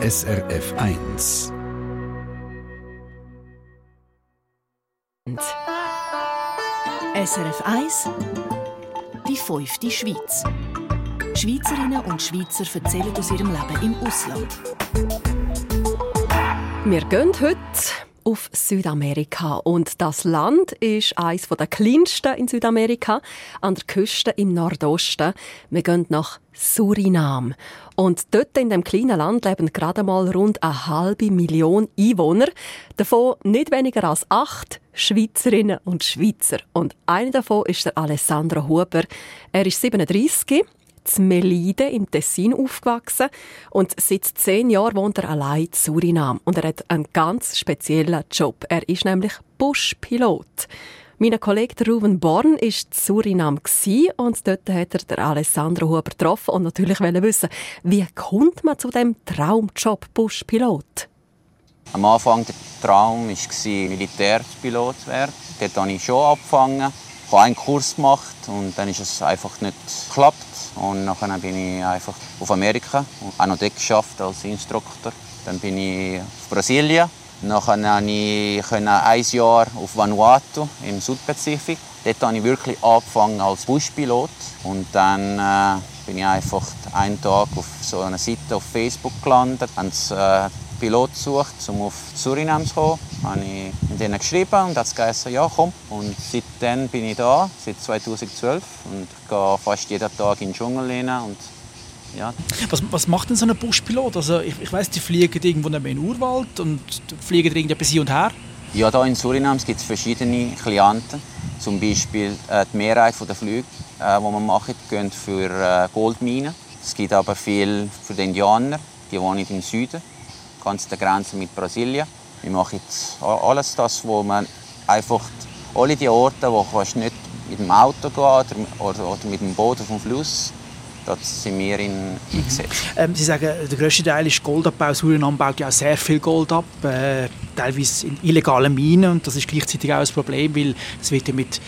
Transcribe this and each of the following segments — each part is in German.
SRF 1. SRF 1 Die fünfte Schweiz. Schweizerinnen und Schweizer erzählen aus ihrem Leben im Ausland. Wir gehen heute auf Südamerika. Und das Land ist eines der kleinsten in Südamerika, an der Küste im Nordosten. Wir gehen nach Suriname. Und dort in dem kleinen Land leben gerade mal rund eine halbe Million Einwohner. Davon nicht weniger als acht Schweizerinnen und Schweizer. Und einer davon ist der Alessandro Huber. Er ist 37 in Melide im Tessin aufgewachsen und seit zehn Jahren wohnt er allein in Suriname. Und er hat einen ganz speziellen Job. Er ist nämlich Buschpilot. Mein Kollege Ruben Born war in Suriname und dort hat er den Alessandro Huber getroffen und natürlich wissen, wie kommt man zu dem Traumjob Buschpilot? Am Anfang der Traum war Militärpilot zu werden. Dort habe ich schon angefangen. Ich habe einen Kurs gemacht und dann ist es einfach nicht geklappt. Und nachher bin ich einfach auf Amerika und auch noch dort geschafft als Instruktor. Dann bin ich auf Brasilien. Nachher konnte ich ein Jahr auf Vanuatu im Südpazifik. Dort habe ich wirklich angefangen als Buspilot. Und dann äh, bin ich einfach einen Tag auf so einer Seite auf Facebook gelandet. Haben äh, Pilot gesucht, um auf Suriname zu kommen. Habe ich mit denen geschrieben und hat gesagt, ja komm. Und seitdem bin ich da, seit 2012 und gehe fast jeden Tag in den Dschungel rein und ja. Was, was macht denn so ein Buschpilot? Also ich, ich weiss, die fliegen irgendwo in den Urwald und fliegen irgendetwas hin und her. Ja, hier in Suriname gibt es verschiedene Klienten. Zum Beispiel äh, die Mehrheit der Flüge, äh, die man macht, gehen für äh, Goldminen. Es gibt aber viel für die Indianer, die wohnen im Süden ganz der Grenze mit Brasilien. Wir machen jetzt alles das, wo man einfach alle die Orte, wo fast nicht mit dem Auto geht oder, oder, mit dem Boot auf dem Fluss, dort sind wir in eingesetzt. Ähm, Sie sagen, der grösste Teil ist Goldabbau. Suriname baut ja sehr viel Gold ab, äh, teilweise in illegalen Minen. Und das ist gleichzeitig auch ein Problem, weil es wird ja mit,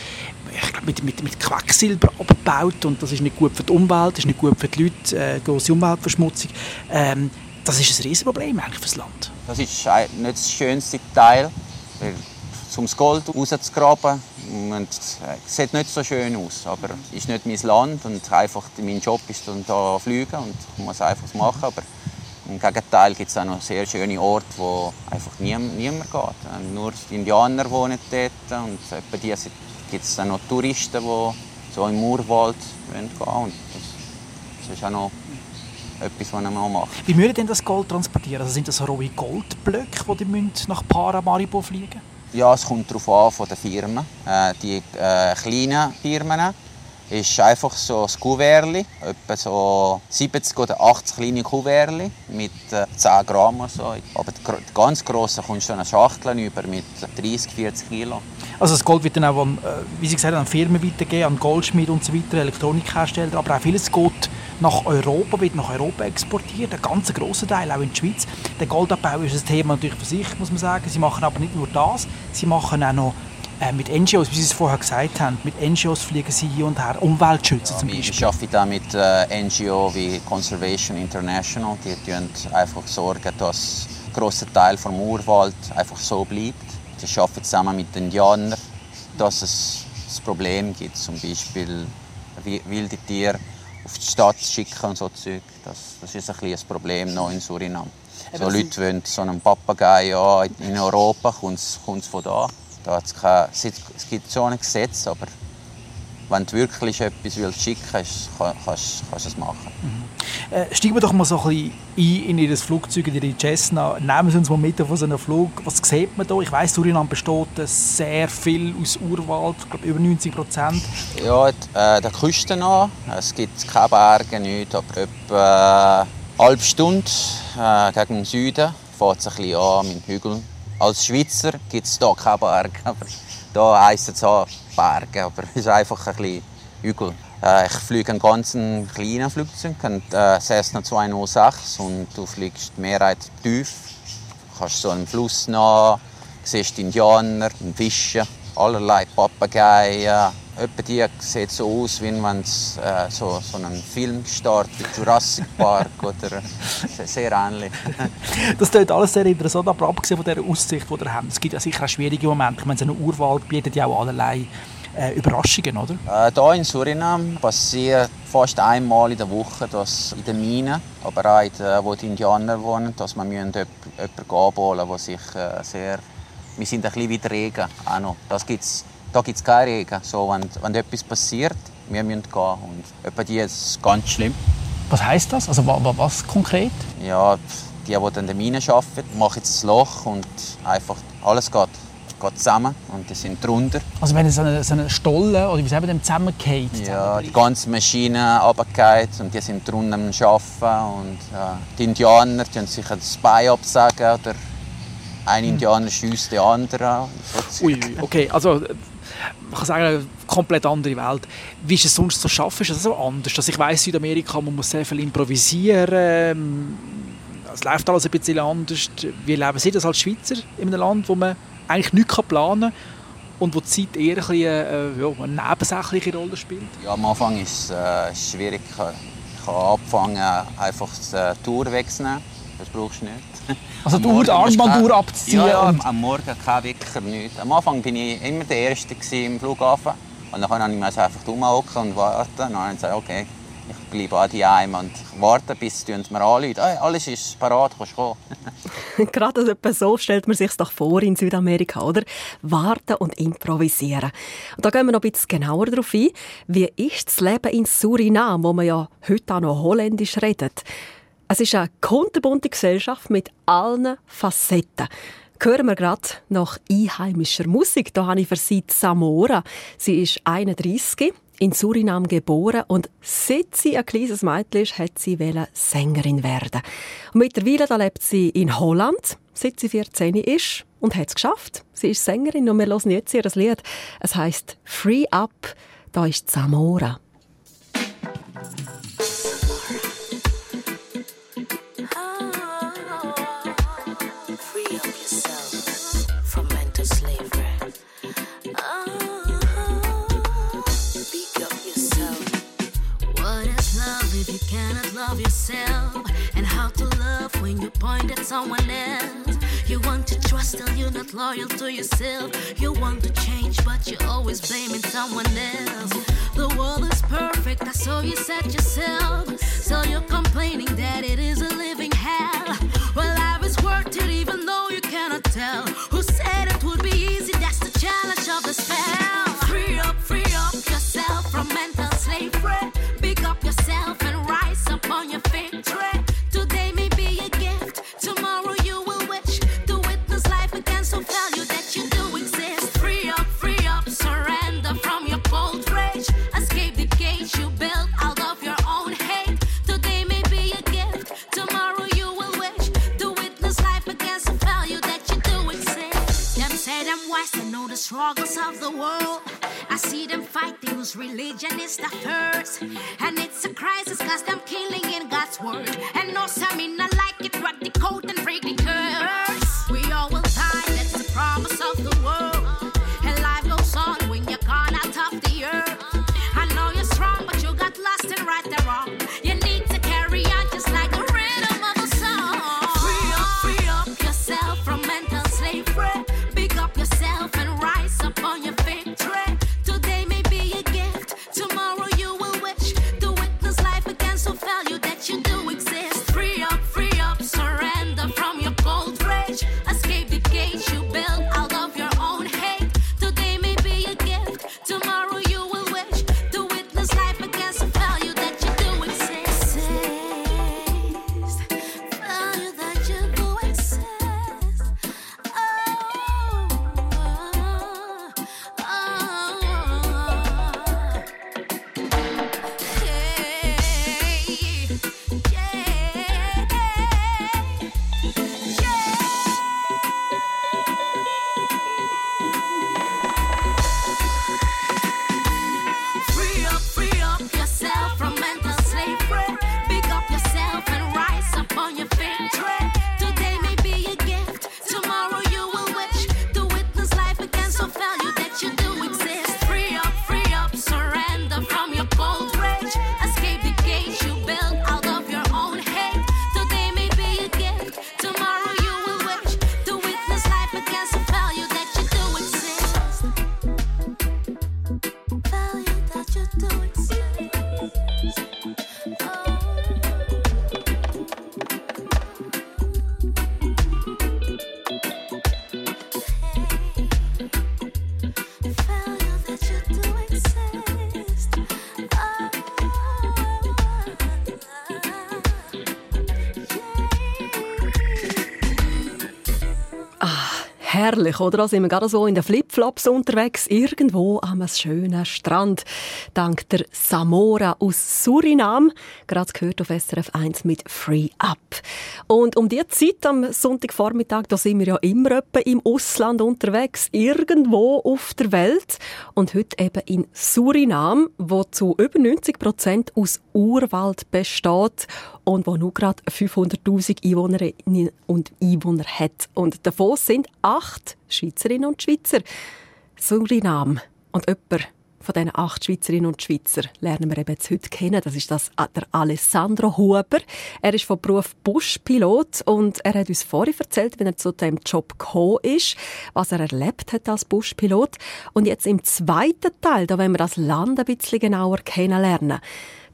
ich glaub, mit, mit, mit Quecksilber abgebaut und das ist nicht gut für die Umwelt, das ist nicht gut für die Leute, äh, große Umweltverschmutzung. Ähm, das ist ein Riesenproblem eigentlich für das Land. Das ist nicht das schönste Teil, weil um das Gold rauszugraben, und es sieht nicht so schön aus, aber es ist nicht mein Land und einfach mein Job ist dann da fliegen und ich muss einfach machen, aber im Gegenteil gibt es auch noch sehr schöne Orte, wo einfach niemand, niemand geht. Nur die Indianer wohnen dort und etwa die gibt es dann noch Touristen, die so im Urwald gehen wollen. das, das ist auch noch etwas, was man macht. Wie müssen denn das Gold transportieren? Also sind das rohe Goldblöcke, die nach Paramaribo fliegen Ja, es kommt darauf an von den Firmen. Äh, die äh, kleinen Firmen ist einfach so ein Kuvert, etwa so 70 oder 80 kleine Kuvert mit äh, 10 Gramm oder so. Aber die ganz grossen kommst du eine Schachtel über mit 30, 40 Kilo. Also das Gold wird dann auch, an, äh, wie Sie gesagt haben, an Firmen weitergegeben, an Goldschmiede und so weiter, Elektronikhersteller, aber auch vieles geht nach Europa, wird nach Europa exportiert, ein ganz grosser Teil, auch in die Schweiz. Der Goldabbau ist ein Thema natürlich für sich, muss man sagen. Sie machen aber nicht nur das, sie machen auch noch äh, mit NGOs, wie Sie es vorher gesagt haben, mit NGOs fliegen Sie hier und her, Umweltschützer zum Beispiel. Ich arbeite da mit äh, NGO wie Conservation International, die einfach sorgen, dass ein grosser Teil vom Urwald einfach so bleibt. Die arbeiten zusammen mit den Indianern, dass es das Problem gibt, zum Beispiel wilde Tiere auf die Stadt schicken und so Zeug. Das, das ist ein, ein Problem noch in Suriname. So Leute wollen so einen Papagei ja, in Europa, kommt es von da. da hat's kein, es gibt schon ein Gesetz, aber wenn du wirklich etwas willst schicken willst, kannst, kannst du es machen. Mhm. Äh, steigen wir doch mal so ein bisschen ein in Ihr Flugzeug, in Ihre Cessna. Nehmen Sie uns mal mit auf so einen Flug. Was sieht man da? Ich weiss, Suriname besteht sehr viel aus Urwald, ich glaube über 90 Prozent. Ja, äh, der Küste noch. Es gibt keine Berge, nichts, aber etwa eine halbe Stunde äh, gegen den Süden fährt es ein bisschen an mit Hügeln. Als Schweizer gibt es hier keine Berge, aber hier heisst es auch Berge, aber es ist einfach ein bisschen Hügel. Äh, ich fliege einen ganz kleinen Flugzeug, ein äh, Cessna 206 und du fliegst die Mehrheit tief. Du kannst so einen Fluss nach, siehst Indianer, Fische, allerlei Papageien, etwa die sieht so aus, wie wenn es äh, so, so einen Film startet wie Jurassic Park oder sehr ähnlich. das klingt alles sehr interessant, aber abgesehen von dieser Aussicht, die ihr habt, es gibt ja sicher auch schwierige Momente. Ich meine, so eine Urwald bietet ja auch allerlei äh, Überraschungen, oder? Äh, hier in Suriname passiert fast einmal in der Woche, dass in den Minen, aber auch in den, wo die Indianer wohnen, dass man jemanden abholen der sich äh, sehr... Wir sind ein bisschen wie der Regen auch noch. Das gibt's, da gibt es keinen Regen. So, wenn, wenn etwas passiert, wir müssen gehen. Und etwa die ist ganz schlimm. Was heißt das? Also was konkret? Ja, die, die in der Mine arbeiten, machen jetzt ein Loch und einfach alles geht geht zusammen und die sind drunter. Also wenn so eine, so eine Stolle oder wie sagen wir zusammengeht? Ja, die ganze Maschine runtergeht und die sind drunter am Arbeiten und ja, die Indianer die sich das Bein absagen oder ein hm. Indianer schießt den anderen. So Ui, okay, also man kann sagen, eine komplett andere Welt. Wie ist es sonst zu so arbeiten? Ist das so anders? Also ich weiß Südamerika, man muss sehr viel improvisieren. Es läuft alles ein bisschen anders. Wie leben Sie das als Schweizer in einem Land, wo man eigentlich nichts planen kann und wo die Zeit eher ein bisschen, äh, ja, eine nebensächliche Rolle spielt? Ja, am Anfang ist es äh, schwierig. Ich kann anfangen, einfach die äh, Tour wegzunehmen. Das brauchst du nicht. Also die Uhr, Armbanduhr abzuziehen? Ja, ja am, am Morgen kein Wecker, nichts. Am Anfang war ich immer der Erste im Flughafen. Und dann konnte ich einfach rumhocken und warten. Und dann habe ich gesagt, okay, ich bleibe an die Heim und warte, bis sie mir anrufen. Hey, alles ist parat, kannst kommen. Gerade so stellt man sich doch vor in Südamerika, oder? Warten und improvisieren. Und da gehen wir noch ein bisschen genauer darauf ein. Wie ist das Leben in Suriname, wo man ja heute auch noch Holländisch redet? Es ist eine kunterbunte Gesellschaft mit allen Facetten hören wir gerade nach einheimischer Musik. Da habe ich für sie Samora. Sie ist 31, in Suriname geboren und seit sie ein kleines Mädchen ist, hat sie Sängerin werden. Und mittlerweile da lebt sie in Holland, seit sie 14 ist und hat es geschafft. Sie ist Sängerin und wir hören jetzt ihr Lied. Es heißt Free Up. Da ist Zamora. How to love when you point at someone else. You want to trust, still you're not loyal to yourself. You want to change, but you're always blaming someone else. The world is perfect, that's all you said yourself. So you're complaining that it is a living hell. Well, life is worth it, even though you cannot tell. Who said it would be easy? That's the challenge of the spell. Free up, free up yourself from mental slavery. Pick up yourself and rise up on your victory. Religion is the first. And from your cold fridge. Herrlich, oder? Da sind wir gerade so in den Flipflops unterwegs, irgendwo am schönen Strand. Dank der Samora aus Surinam. Gerade gehört auf SRF 1 mit Free Up. Und um die Zeit am Sonntagvormittag, da sind wir ja immer im Ausland unterwegs, irgendwo auf der Welt. Und heute eben in Surinam, wo zu über 90 Prozent aus Urwald besteht und wo nur gerade 500.000 Einwohnerinnen und Einwohner hat. Und davon sind acht Schweizerinnen und Schweizer. Surinam. Und jemand von diesen acht Schweizerinnen und Schweizer lernen wir eben heute kennen. Das ist das der Alessandro Huber. Er ist von Beruf Buschpilot und er hat uns vorhin erzählt, wie er zu diesem Job gekommen ist, was er erlebt hat als Buschpilot. Und jetzt im zweiten Teil, da wollen wir das Land ein bisschen genauer kennenlernen.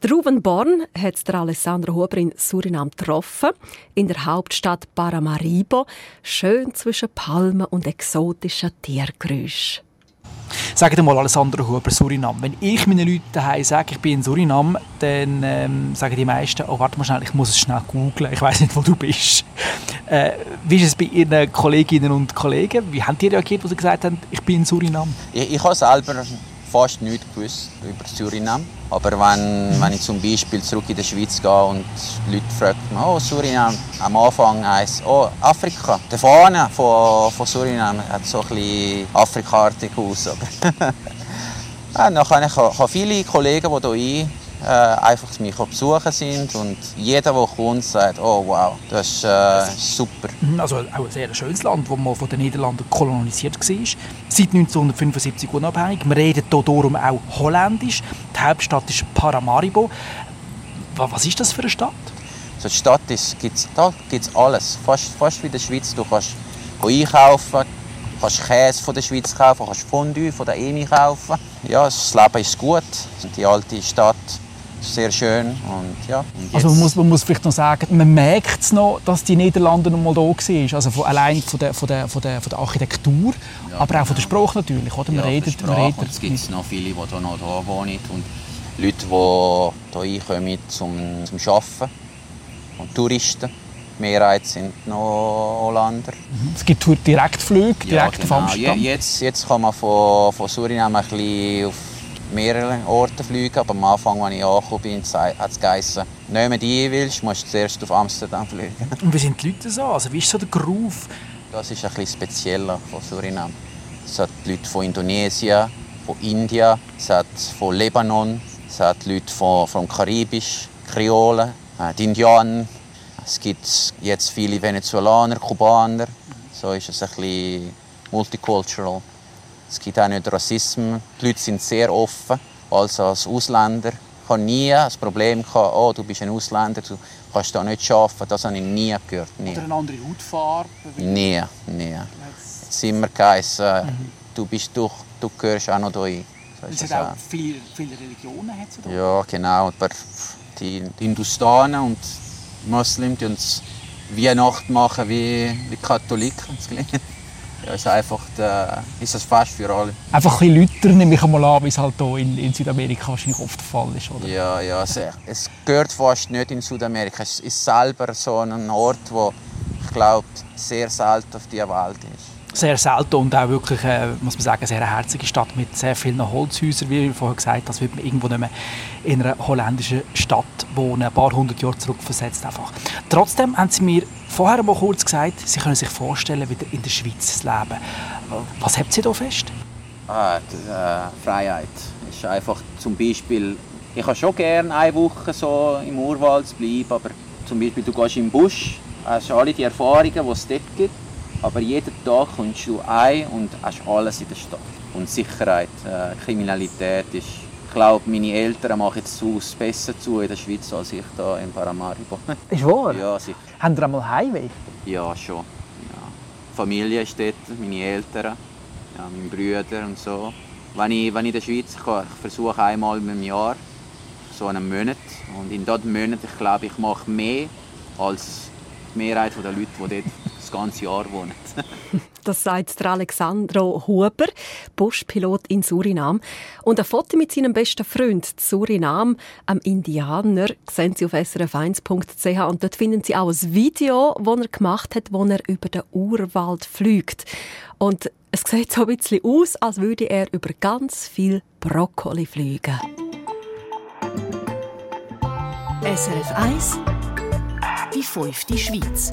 Der Ruben Born hat der Alessandro Huber in Surinam getroffen, in der Hauptstadt Paramaribo, schön zwischen Palmen und exotischen Tiergeräuschen. Sagt mal, Alessandro Huber, Surinam. Wenn ich meinen Leuten daheim sage, ich bin in Surinam, dann ähm, sagen die meisten, oh, warte mal schnell, ich muss es schnell googeln, ich weiß nicht, wo du bist. Äh, wie ist es bei Ihren Kolleginnen und Kollegen? Wie haben die reagiert, als sie gesagt haben, ich bin in Surinam? Ich, ich habe selber fast nichts gewusst über Surinam. Aber wenn, wenn ich zum Beispiel zurück in die Schweiz gehe und Leute fragen, oh Surinam, am Anfang heisst oh Afrika. Die Fahne von, von Surinam hat so ein bisschen afrikartig aus. ja, nachher, ich habe viele Kollegen, die hier äh, einfach mich besuchen sind und jeder, der kommt, sagt, oh wow, das ist äh, super. Mhm, also auch ein sehr schönes Land, das mal von den Niederlanden kolonisiert war. Seit 1975 unabhängig. Wir reden hier darum auch Holländisch. Die Hauptstadt ist Paramaribo. Was ist das für eine Stadt? So die Stadt ist, gibt's, da gibt es alles, fast, fast wie in der Schweiz. Du kannst einkaufen, kannst Käse von der Schweiz kaufen, kannst Fondue von der EMI kaufen. Ja, das Leben ist gut. Die alte Stadt sehr schön. Und, ja, und also man muss, man muss vielleicht noch sagen, man merkt es noch, dass die Niederlande noch mal da waren. Also von, allein von der, von der, von der, von der Architektur, ja, aber auch von der. Sprache natürlich. Oder? Man ja, redet, man redet es gibt noch viele, die hier noch da wohnen und Leute, die hier reinkommen zum, zum Arbeiten und Touristen. Die Mehrheit sind noch Holländer. Mhm. Es gibt Direktflüge, direkt ja, genau. auf Jetzt, jetzt kann man von, von Suriname ein bisschen auf mehreren Orten fliegen, aber am Anfang, als ich angekommen bin, hat es geheißen, nicht mehr die willst, musst du zuerst auf Amsterdam fliegen. Und wie sind die Leute so? Also wie ist so der Groove? Das ist ein bisschen spezieller von Suriname. Es hat Leute von Indonesien, von Indien, es hat von Lebanon, es hat Leute von, vom Karibisch, Kreolen, äh, die Indianer. Es gibt jetzt viele Venezolaner, Kubaner. So ist es ein bisschen multicultural. Es gibt auch nicht Rassismus. Die Leute sind sehr offen. Also als Ausländer ich habe nie das Problem gehabt, oh, du bist ein Ausländer, du kannst da nicht arbeiten. Das habe ich nie gehört. Nie. Oder eine andere Hautfarbe? Nie, nie. Es hat immer geheißen, mhm. du, bist, du, du gehörst auch noch hierhin. So es hat auch viele, viele Religionen. Hat's? Ja, genau. Aber die, die Hindustanen und Muslimen machen Weihnachten machen wie, wie Katholiken. Ja, ist einfach der, ist das fast für alle. Einfach ein bisschen lauter, nehme ich einmal an, wie es halt hier in, in Südamerika wahrscheinlich oft der Fall ist, oder? Ja, ja, es, es gehört fast nicht in Südamerika. Es ist selber so ein Ort, wo ich glaube, sehr selten auf dieser Welt ist sehr selten und auch wirklich, äh, muss man sagen, eine sehr herzige Stadt mit sehr vielen Holzhäusern, wie vorher gesagt, das würde man irgendwo nicht mehr in einer holländischen Stadt wohnen, ein paar hundert Jahre zurückversetzt einfach. Trotzdem haben Sie mir vorher mal kurz gesagt, Sie können sich vorstellen, wieder in der Schweiz zu leben. Was habt Sie da fest? Ah, die, äh, Freiheit ist einfach zum Beispiel, ich habe schon gerne eine Woche so im Urwald zu bleiben, aber zum Beispiel du gehst im Busch, hast alle die Erfahrungen, die es dort gibt aber jeden Tag kommst du ein und hast alles in der Stadt. Und Sicherheit, äh, Kriminalität ist... Ich glaube, meine Eltern machen jetzt das Haus besser zu in der Schweiz als ich hier in Paramaribo. Ist wahr? Ja, sicher. Haben Sie einmal Heimweh? Ja, schon. Ja. Familie ist dort, meine Eltern, ja, meine Brüder und so. Wenn ich, wenn ich in der Schweiz kann, ich versuche einmal im Jahr, so einen Monat. Und in diesem Monat, ich glaube, ich mache mehr als die Mehrheit der Leute, die dort das ganze Jahr wohnen. das sagt der Alexandro Huber, Buschpilot in Surinam. Und ein Foto mit seinem besten Freund Surinam, am Indianer, sehen Sie auf srf1.ch. Und dort finden Sie auch ein Video, das er gemacht hat, wo er über den Urwald fliegt. Und es sieht so ein bisschen aus, als würde er über ganz viel Brokkoli fliegen. SRF 1 Die fünfte Schweiz